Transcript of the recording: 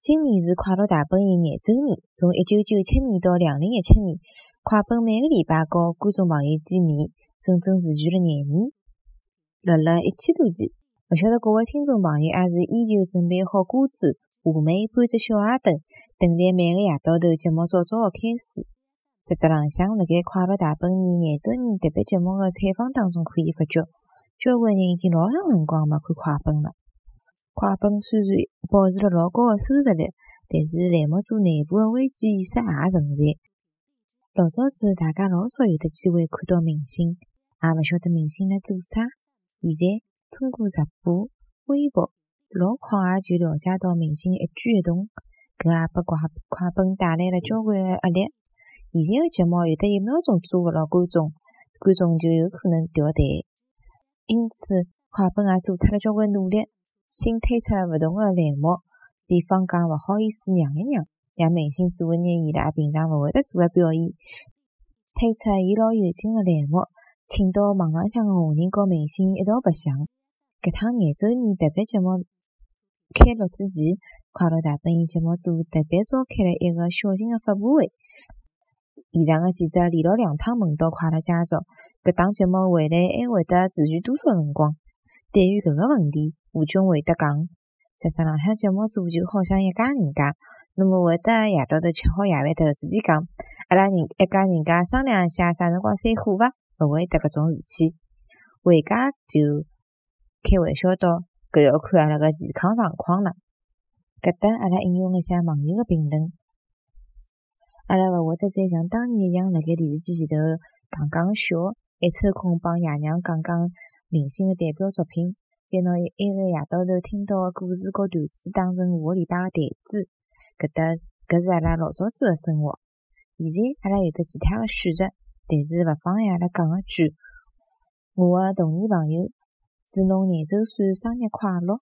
今年是快乐大本营廿周年，从一九九七年到两零一七年，快本每个礼拜和观众朋友见面，整整持续了廿年。辣辣一千多期，勿晓得各位听众朋友还是依旧准备好瓜子、话梅，搬只小矮凳，等待每个夜到头节目早早的开始。实质浪向，辣盖快乐大本营廿周年特别节目的采访当中，可以发觉，交关人已经老长辰光没看快本了。快本虽然保持了老高个收视率，但是栏目组内部个危机意识也存在。老早子大家老少有得机会看到明星，也勿晓得明星辣做啥。现在通过直播、微博，老快也就了解到明星一举一动，搿也拨快快本带来了交关个压力。现在个节目有得一秒钟做勿牢观众，观众就有可能掉队。因此，快本也做出了交关努力，新推出了勿同个栏目，比方讲勿好意思让一让，让明星做一眼伊拉平常勿会得做个表演，推出伊老有劲个栏目。请到网浪向个华人和明星一道白相。搿趟廿周年特别节目开录之前，快乐大本营节目组特别召开了一个小型个发布会。现场个记者连牢两趟问到快乐家族，搿档节目回来还会得持续多少辰光？对于搿个问题，吴军回答讲：实质浪向节目组就好像一家人家，那么会得夜到头吃好夜饭头自己讲，阿拉人一家人家商量一下啥辰光散伙伐？勿会得搿种事体，回家就开玩笑道：“搿要看阿拉个健康状况了。”搿搭阿拉引用一下网友个评论：“阿拉勿会得再像当年一样辣盖电视机前头讲讲笑，还抽空帮爷娘讲讲明星个代表作品，再拿一个夜到头听到个故事和段子当成下个礼拜个台子。搿搭搿是阿拉老早子个生活。现在阿拉有得其他个选择。”但是勿妨碍阿拉讲个句，我个童年朋友，祝侬廿周岁生日快乐！